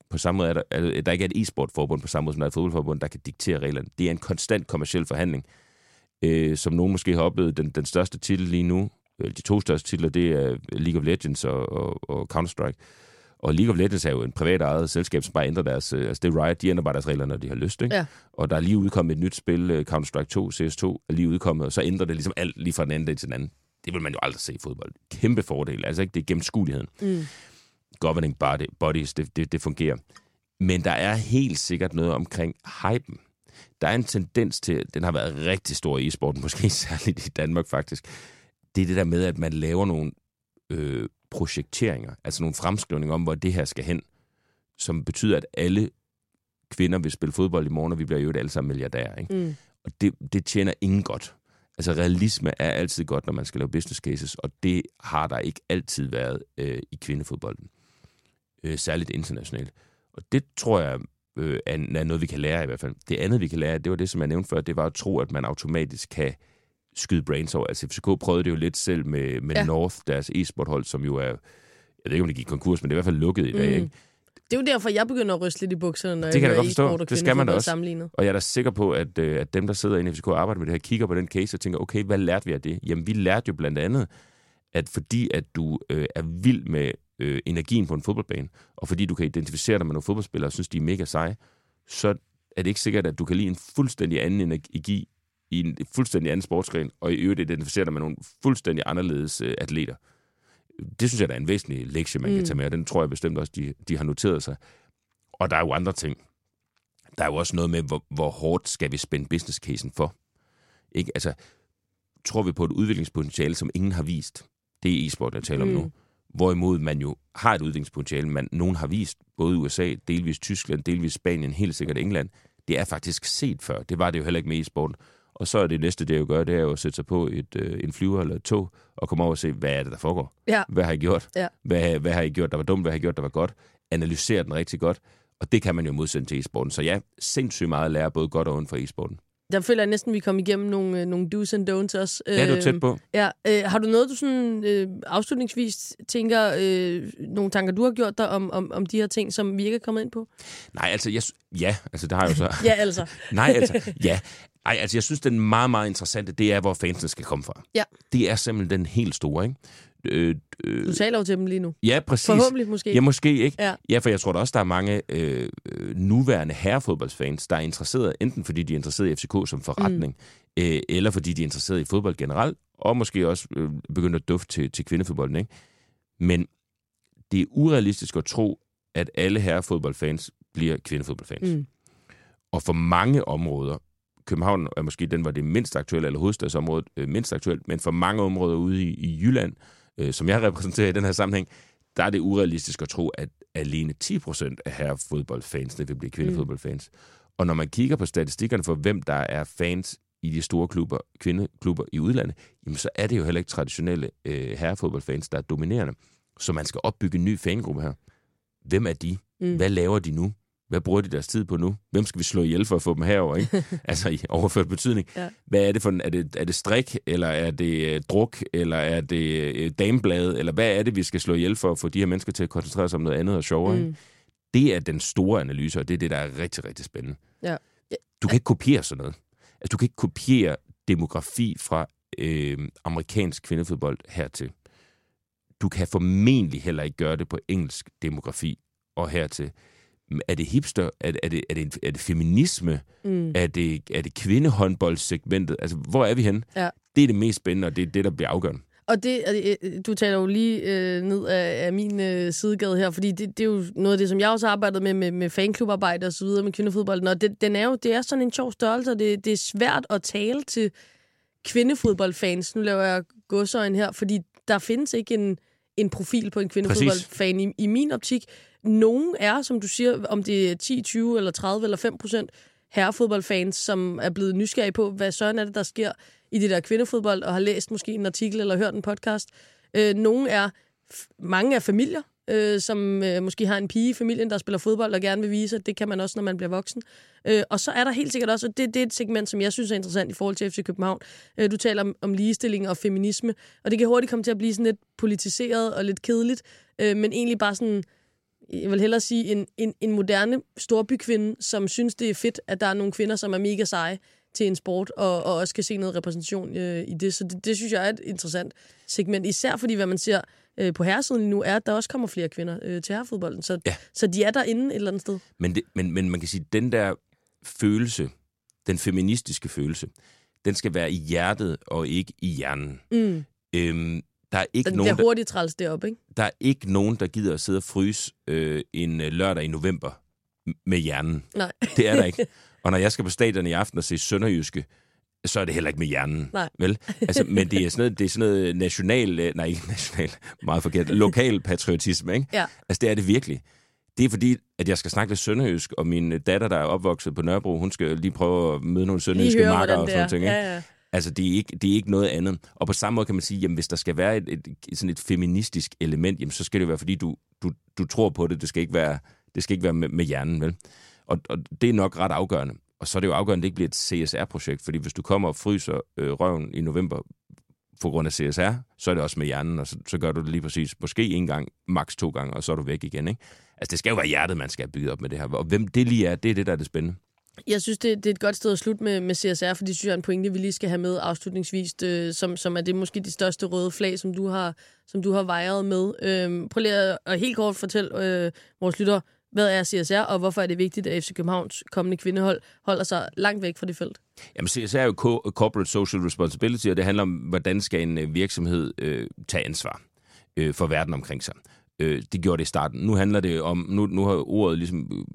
Speaker 3: På samme måde er der, er der ikke er et e-sportforbund på samme måde, som der er et fodboldforbund, der kan diktere reglerne. Det er en konstant kommersiel forhandling, øh, som nogen måske har oplevet. Den, den største titel lige nu, de to største titler, det er League of Legends og, og, og Counter-Strike. Og League of Legends er jo en privat ejet selskab, som bare ændrer deres... Øh, altså det er Riot, de ændrer bare deres regler, når de har lyst. Ikke? Ja. Og der er lige udkommet et nyt spil, øh, Counter-Strike 2, CS2, er lige udkommet, og så ændrer det ligesom alt lige fra den ene dag til den anden. Det vil man jo aldrig se i fodbold. Kæmpe fordel. Altså ikke det er gennemskueligheden. Mm. Governing body, bodies, det, det, det fungerer. Men der er helt sikkert noget omkring hypen. Der er en tendens til, den har været rigtig stor i e-sporten, måske særligt i Danmark faktisk, det er det der med, at man laver nogle øh, projekteringer, altså nogle fremskrivninger om, hvor det her skal hen, som betyder, at alle kvinder vil spille fodbold i morgen, og vi bliver jo alle sammen milliardærer. Ikke? Mm. Og det, det tjener ingen godt. Altså realisme er altid godt, når man skal lave business cases, og det har der ikke altid været øh, i kvindefodbolden. Øh, særligt internationalt. Og det tror jeg øh, er, er noget, vi kan lære i hvert fald. Det andet, vi kan lære, det var det, som jeg nævnte før, det var at tro, at man automatisk kan skyde brains over. Altså FCK prøvede det jo lidt selv med, med ja. North, deres e-sporthold, som jo er, jeg ved ikke, om det gik konkurs, men det er i hvert fald lukket i dag, mm. ikke?
Speaker 2: Det er jo derfor, jeg begynder at ryste lidt i bukserne, når
Speaker 3: det
Speaker 2: jeg
Speaker 3: kan
Speaker 2: hører
Speaker 3: e-sport og
Speaker 2: det skal man da også. sammenlignet.
Speaker 3: Og jeg er da sikker på, at, øh, at dem, der sidder inde i FCK og arbejder med det her, kigger på den case og tænker, okay, hvad lærte vi af det? Jamen, vi lærte jo blandt andet, at fordi at du øh, er vild med øh, energien på en fodboldbane, og fordi du kan identificere dig med nogle fodboldspillere og synes, de er mega seje, så er det ikke sikkert, at du kan lide en fuldstændig anden energi i en fuldstændig anden sportsgren, og i øvrigt identificere dig med nogle fuldstændig anderledes øh, atleter. Det synes jeg, der er en væsentlig lektie, man mm. kan tage med, og den tror jeg bestemt også, de, de har noteret sig. Og der er jo andre ting. Der er jo også noget med, hvor, hvor hårdt skal vi spænde business casen for. Ikke? Altså, tror vi på et udviklingspotentiale, som ingen har vist. Det er e-sport, jeg taler mm. om nu. Hvorimod man jo har et udviklingspotentiale, man nogen har vist, både USA, delvis Tyskland, delvis Spanien, helt sikkert England. Det er faktisk set før. Det var det jo heller ikke med e-sport. Og så er det næste, det jeg gør, det er jo at sætte sig på et, øh, en flyver eller et tog, og komme over og se, hvad er det, der foregår?
Speaker 2: Ja.
Speaker 3: Hvad har I gjort?
Speaker 2: Ja.
Speaker 3: Hvad, hvad har I gjort, der var dumt? Hvad har I gjort, der var godt? Analysere den rigtig godt. Og det kan man jo modsende til e-sporten. Så ja, sindssygt meget at lære, både godt og ondt for e-sporten.
Speaker 2: Der føler jeg næsten, at vi kom igennem nogle, øh, nogle do's and don'ts også.
Speaker 3: Ja, du er tæt på.
Speaker 2: Ja, øh, har du noget, du sådan øh, afslutningsvis tænker, øh, nogle tanker, du har gjort dig om, om, om de her ting, som vi ikke er kommet ind på?
Speaker 3: Nej, altså, jeg, ja, altså, det har jeg jo så.
Speaker 2: ja, altså.
Speaker 3: Nej, altså, ja. Ej, altså, jeg synes, den meget, meget interessante, det er, hvor fansene skal komme fra.
Speaker 2: Ja.
Speaker 3: Det er simpelthen den helt store, ikke? Øh,
Speaker 2: øh, du taler jo til dem lige nu.
Speaker 3: Ja, præcis.
Speaker 2: Forhåbentlig måske.
Speaker 3: Ja, måske ikke.
Speaker 2: Ja,
Speaker 3: ja for jeg tror da også, der er mange øh, nuværende herrefodboldsfans, der er interesseret, enten fordi de er interesseret i FCK som forretning, mm. øh, eller fordi de er interesseret i fodbold generelt, og måske også øh, begyndt at dufte til, til kvindefodbolden. Ikke? Men det er urealistisk at tro, at alle herrefodboldfans bliver kvindefodboldfans. Mm. Og for mange områder, København er måske den, var det mindst aktuelle, eller hovedstadsområdet øh, mindst aktuelt, men for mange områder ude i, i Jylland, øh, som jeg repræsenterer i den her sammenhæng, der er det urealistisk at tro, at alene 10% af herrefodboldfansene vil blive kvindefodboldfans. Mm. Og når man kigger på statistikkerne for, hvem der er fans i de store klubber, kvindeklubber i udlandet, jamen så er det jo heller ikke traditionelle øh, herrefodboldfans, der er dominerende. Så man skal opbygge en ny fangruppe her. Hvem er de? Mm. Hvad laver de nu? Hvad bruger de deres tid på nu? Hvem skal vi slå ihjel for at få dem herover? Ikke? altså i overført betydning. Ja. Hvad er det for er det, er det strik, eller er det uh, druk, eller er det uh, dameblade, eller hvad er det, vi skal slå ihjel for at få de her mennesker til at koncentrere sig om noget andet og sjovere? Mm. Ikke? Det er den store analyse, og det er det, der er rigtig, rigtig spændende.
Speaker 2: Ja.
Speaker 3: Du kan ikke kopiere sådan noget. Altså, du kan ikke kopiere demografi fra øh, amerikansk kvindefodbold hertil. Du kan formentlig heller ikke gøre det på engelsk demografi og hertil. Er det hipster? Er det, er det, er det, er det feminisme? Mm. Er, det, er det kvindehåndboldsegmentet? Altså, hvor er vi henne?
Speaker 2: Ja.
Speaker 3: Det er det mest spændende, og det er det, der bliver afgørende.
Speaker 2: Og det, øh, du taler jo lige øh, ned af, af min øh, sidegade her, fordi det, det er jo noget af det, som jeg også har arbejdet med, med, med fanklubarbejde og så videre med kvindefodbolden. Og det, den er jo, det er sådan en sjov størrelse, og det, det er svært at tale til kvindefodboldfans. Nu laver jeg godsøjen her, fordi der findes ikke en, en profil på en kvindefodboldfan i, i min optik. Nogen er, som du siger, om det er 10, 20 eller 30 eller 5 procent herrefodboldfans, som er blevet nysgerrige på, hvad søren er det, der sker i det der kvindefodbold, og har læst måske en artikel eller hørt en podcast. Øh, nogle er, mange er familier, øh, som øh, måske har en pige i familien, der spiller fodbold og gerne vil vise, at det kan man også, når man bliver voksen. Øh, og så er der helt sikkert også, og det, det er et segment, som jeg synes er interessant i forhold til FC København. Øh, du taler om, om ligestilling og feminisme, og det kan hurtigt komme til at blive sådan lidt politiseret og lidt kedeligt, øh, men egentlig bare sådan jeg vil hellere sige, en, en, en moderne storbykvinde, som synes, det er fedt, at der er nogle kvinder, som er mega seje til en sport, og, og også kan se noget repræsentation øh, i det. Så det, det synes jeg er et interessant segment. Især fordi, hvad man ser øh, på herresiden lige nu, er, at der også kommer flere kvinder øh, til herrefodbolden. Så, ja. så de er derinde et eller andet sted.
Speaker 3: Men, det, men, men man kan sige, den der følelse, den feministiske følelse, den skal være i hjertet og ikke i hjernen.
Speaker 2: Mm.
Speaker 3: Øhm, der er ikke
Speaker 2: den
Speaker 3: nogen,
Speaker 2: bliver hurtigt træls deroppe, ikke?
Speaker 3: Der er ikke nogen, der gider at sidde og fryse øh, en øh, lørdag i november med hjernen.
Speaker 2: Nej.
Speaker 3: Det er der ikke. Og når jeg skal på stadion i aften og se Sønderjyske, så er det heller ikke med hjernen.
Speaker 2: Nej.
Speaker 3: Vel? Altså, men det er, sådan noget, det er sådan noget national, øh, nej ikke national, meget forkert, lokal patriotisme, ikke?
Speaker 2: Ja.
Speaker 3: Altså det er det virkelig. Det er fordi, at jeg skal snakke lidt sønderjysk, og min datter, der er opvokset på Nørrebro, hun skal lige prøve at møde nogle sønderjyske marker og sådan noget. Ikke?
Speaker 2: Ja, ja.
Speaker 3: Altså, det er, ikke, det er ikke noget andet. Og på samme måde kan man sige, jamen, hvis der skal være et, et, sådan et feministisk element, jamen, så skal det være, fordi du, du, du tror på det. Det skal ikke være, det skal ikke være med, med hjernen, vel? Og, og det er nok ret afgørende. Og så er det jo afgørende, at det ikke bliver et CSR-projekt, fordi hvis du kommer og fryser øh, røven i november på grund af CSR, så er det også med hjernen, og så, så gør du det lige præcis, måske en gang, maks to gange, og så er du væk igen. Ikke? Altså, det skal jo være hjertet, man skal have bygget op med det her. Og hvem det lige er, det er det, der er det spændende.
Speaker 2: Jeg synes, det, det er et godt sted at slutte med, med CSR, fordi det synes jeg er en pointe, vi lige skal have med afslutningsvis, øh, som, som er det måske de største røde flag, som du har, som du har vejret med. Øh, prøv lige at, at helt kort fortælle øh, vores lytter, hvad er CSR, og hvorfor er det vigtigt, at FC Københavns kommende kvindehold holder sig langt væk fra det felt?
Speaker 3: Jamen, CSR er jo Corporate Social Responsibility, og det handler om, hvordan skal en øh, virksomhed øh, tage ansvar. øh, for verden omkring sig. Øh, det gjorde det i starten. Nu handler det om, nu, nu har ordet ligesom øh,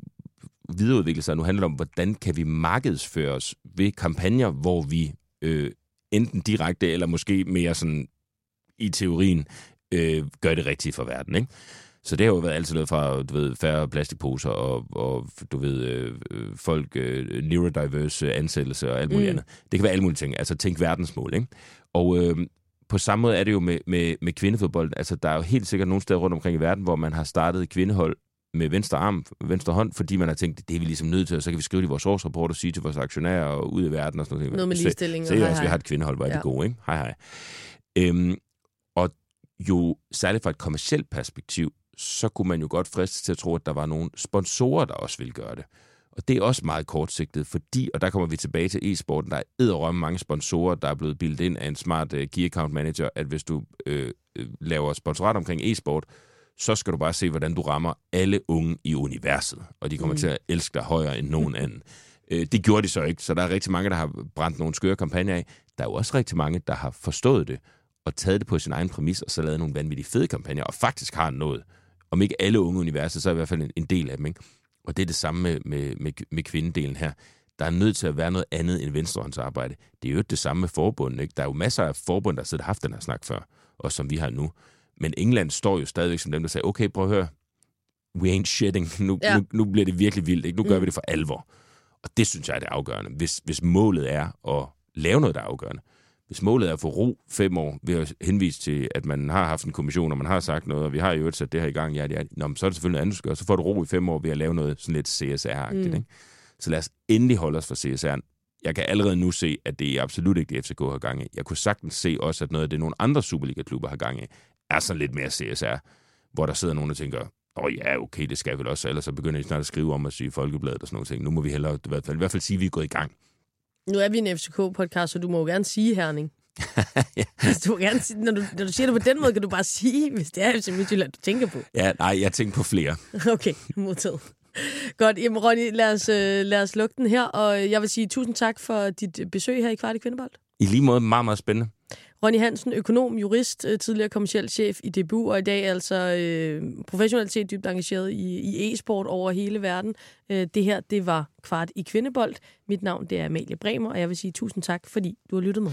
Speaker 3: øh, videreudviklet sig, nu handler det om, hvordan kan vi markedsføre os ved kampagner, hvor vi øh, enten direkte eller måske mere sådan i teorien øh, gør det rigtigt for verden. Ikke? Så det har jo været altid noget fra, du ved, færre plastikposer og, og du ved, øh, folk, øh, neurodiverse ansættelse og alt muligt mm. andet. Det kan være alle mulige ting. Altså tænk verdensmål, ikke? Og øh, på samme måde er det jo med, med, med kvindefodbold. Altså, der er jo helt sikkert nogle steder rundt omkring i verden, hvor man har startet kvindehold med venstre arm, venstre hånd, fordi man har tænkt, det er vi ligesom nødt til, og så kan vi skrive det i vores årsrapport og sige til vores aktionærer og ud i verden og sådan noget.
Speaker 2: Noget med ligestilling.
Speaker 3: Se, se også, vi har et kvindehold, hvor er ja. det gode, ikke? Hej, hej. Øhm, og jo særligt fra et kommersielt perspektiv, så kunne man jo godt friste til at tro, at der var nogle sponsorer, der også ville gøre det. Og det er også meget kortsigtet, fordi, og der kommer vi tilbage til e-sporten, der er edderrømme mange sponsorer, der er blevet bildet ind af en smart uh, key account manager, at hvis du øh, øh, laver sponsorat omkring e-sport, så skal du bare se, hvordan du rammer alle unge i universet, og de kommer mm. til at elske dig højere end nogen anden. Øh, det gjorde de så ikke, så der er rigtig mange, der har brændt nogle skøre kampagner af. Der er jo også rigtig mange, der har forstået det, og taget det på sin egen præmis, og så lavet nogle vanvittige fede kampagner, og faktisk har nået om ikke alle unge universer, så er i hvert fald en, en del af dem. Ikke? Og det er det samme med, med, med, med kvindedelen her. Der er nødt til at være noget andet end venstrehåndsarbejde. Det er jo det samme med forbundet. Ikke? Der er jo masser af forbund, der har haft den her snak før, og som vi har nu. Men England står jo stadigvæk som dem, der siger, okay, prøv at høre, we ain't shitting. Nu, ja. nu, nu bliver det virkelig vildt. Ikke? Nu gør mm. vi det for alvor. Og det synes jeg er det afgørende. Hvis, hvis målet er at lave noget, der er afgørende, hvis målet er at få ro fem år, ved at henvise til, at man har haft en kommission, og man har sagt noget, og vi har jo sat det her i gang, ja, ja, Nå, så er det selvfølgelig noget andet, du gøre. Så får du ro i fem år ved at lave noget sådan lidt CSR-agtigt. Mm. Ikke? Så lad os endelig holde os for CSR. Jeg kan allerede nu se, at det er absolut ikke det, FCK har gang i. Jeg kunne sagtens se også, at noget af det, nogle andre Superliga-klubber har gang i, er sådan lidt mere CSR, hvor der sidder nogen og tænker, åh oh, ja, okay, det skal vel også, ellers så begynder de snart at skrive om at sige Folkebladet og sådan noget ting. Nu må vi hellere i hvert fald, i hvert fald sige, at vi er gået i gang.
Speaker 2: Nu er vi en FCK-podcast, så du må jo gerne sige, Herning. ja. altså, du gerne sige, når, du, når du siger det på den måde, kan du bare sige, hvis det er FC Midtjylland, du tænker på.
Speaker 3: Ja, nej, jeg tænker på flere.
Speaker 2: okay, modtaget. Godt, jamen Ronny, lad os, øh, lad os lukke den her, og jeg vil sige tusind tak for dit besøg her i Kvart i Kvindebold.
Speaker 3: I lige måde meget, meget spændende.
Speaker 2: Ronny Hansen, økonom, jurist, øh, tidligere kommersiel chef i DBU, og i dag altså øh, professionelt set dybt engageret i, i e-sport over hele verden. Øh, det her, det var Kvart i Kvindebold. Mit navn, det er Amalie Bremer, og jeg vil sige tusind tak, fordi du har lyttet med.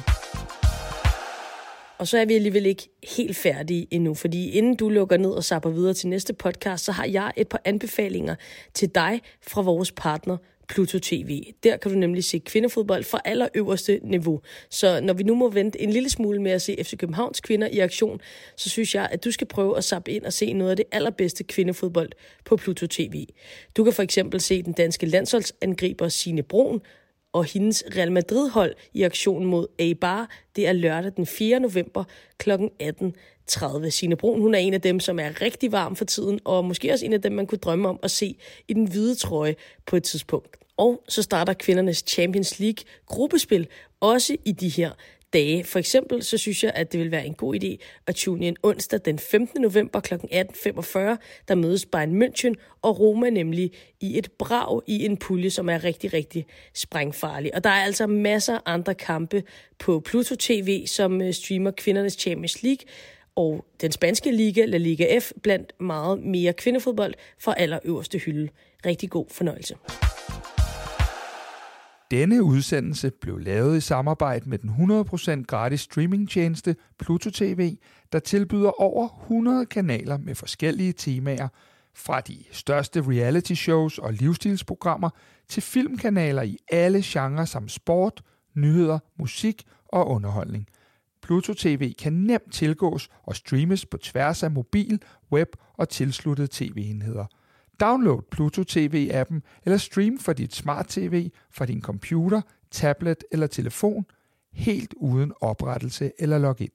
Speaker 2: Og så er vi alligevel ikke helt færdige endnu, fordi inden du lukker ned og sapper videre til næste podcast, så har jeg et par anbefalinger til dig fra vores partner Pluto TV. Der kan du nemlig se kvindefodbold fra allerøverste niveau. Så når vi nu må vente en lille smule med at se FC Københavns kvinder i aktion, så synes jeg, at du skal prøve at sappe ind og se noget af det allerbedste kvindefodbold på Pluto TV. Du kan for eksempel se den danske landsholdsangriber Sine Brun og hendes Real Madrid-hold i aktion mod Eibar. Det er lørdag den 4. november kl. 18.30. Signe Brun, hun er en af dem, som er rigtig varm for tiden, og måske også en af dem, man kunne drømme om at se i den hvide trøje på et tidspunkt. Og så starter kvindernes Champions League gruppespil også i de her dage. For eksempel så synes jeg, at det vil være en god idé at tune ind onsdag den 15. november kl. 18.45. Der mødes Bayern München og Roma nemlig i et brag i en pulje, som er rigtig, rigtig sprængfarlig. Og der er altså masser af andre kampe på Pluto TV, som øh, streamer kvindernes Champions League og den spanske liga, La Liga F, blandt meget mere kvindefodbold fra allerøverste hylde. Rigtig god fornøjelse.
Speaker 1: Denne udsendelse blev lavet i samarbejde med den 100% gratis streamingtjeneste Pluto TV, der tilbyder over 100 kanaler med forskellige temaer, fra de største reality shows og livsstilsprogrammer til filmkanaler i alle genrer som sport, nyheder, musik og underholdning. Pluto TV kan nemt tilgås og streames på tværs af mobil, web og tilsluttede tv-enheder – Download Pluto TV-appen eller stream fra dit smart-tv, fra din computer, tablet eller telefon, helt uden oprettelse eller login.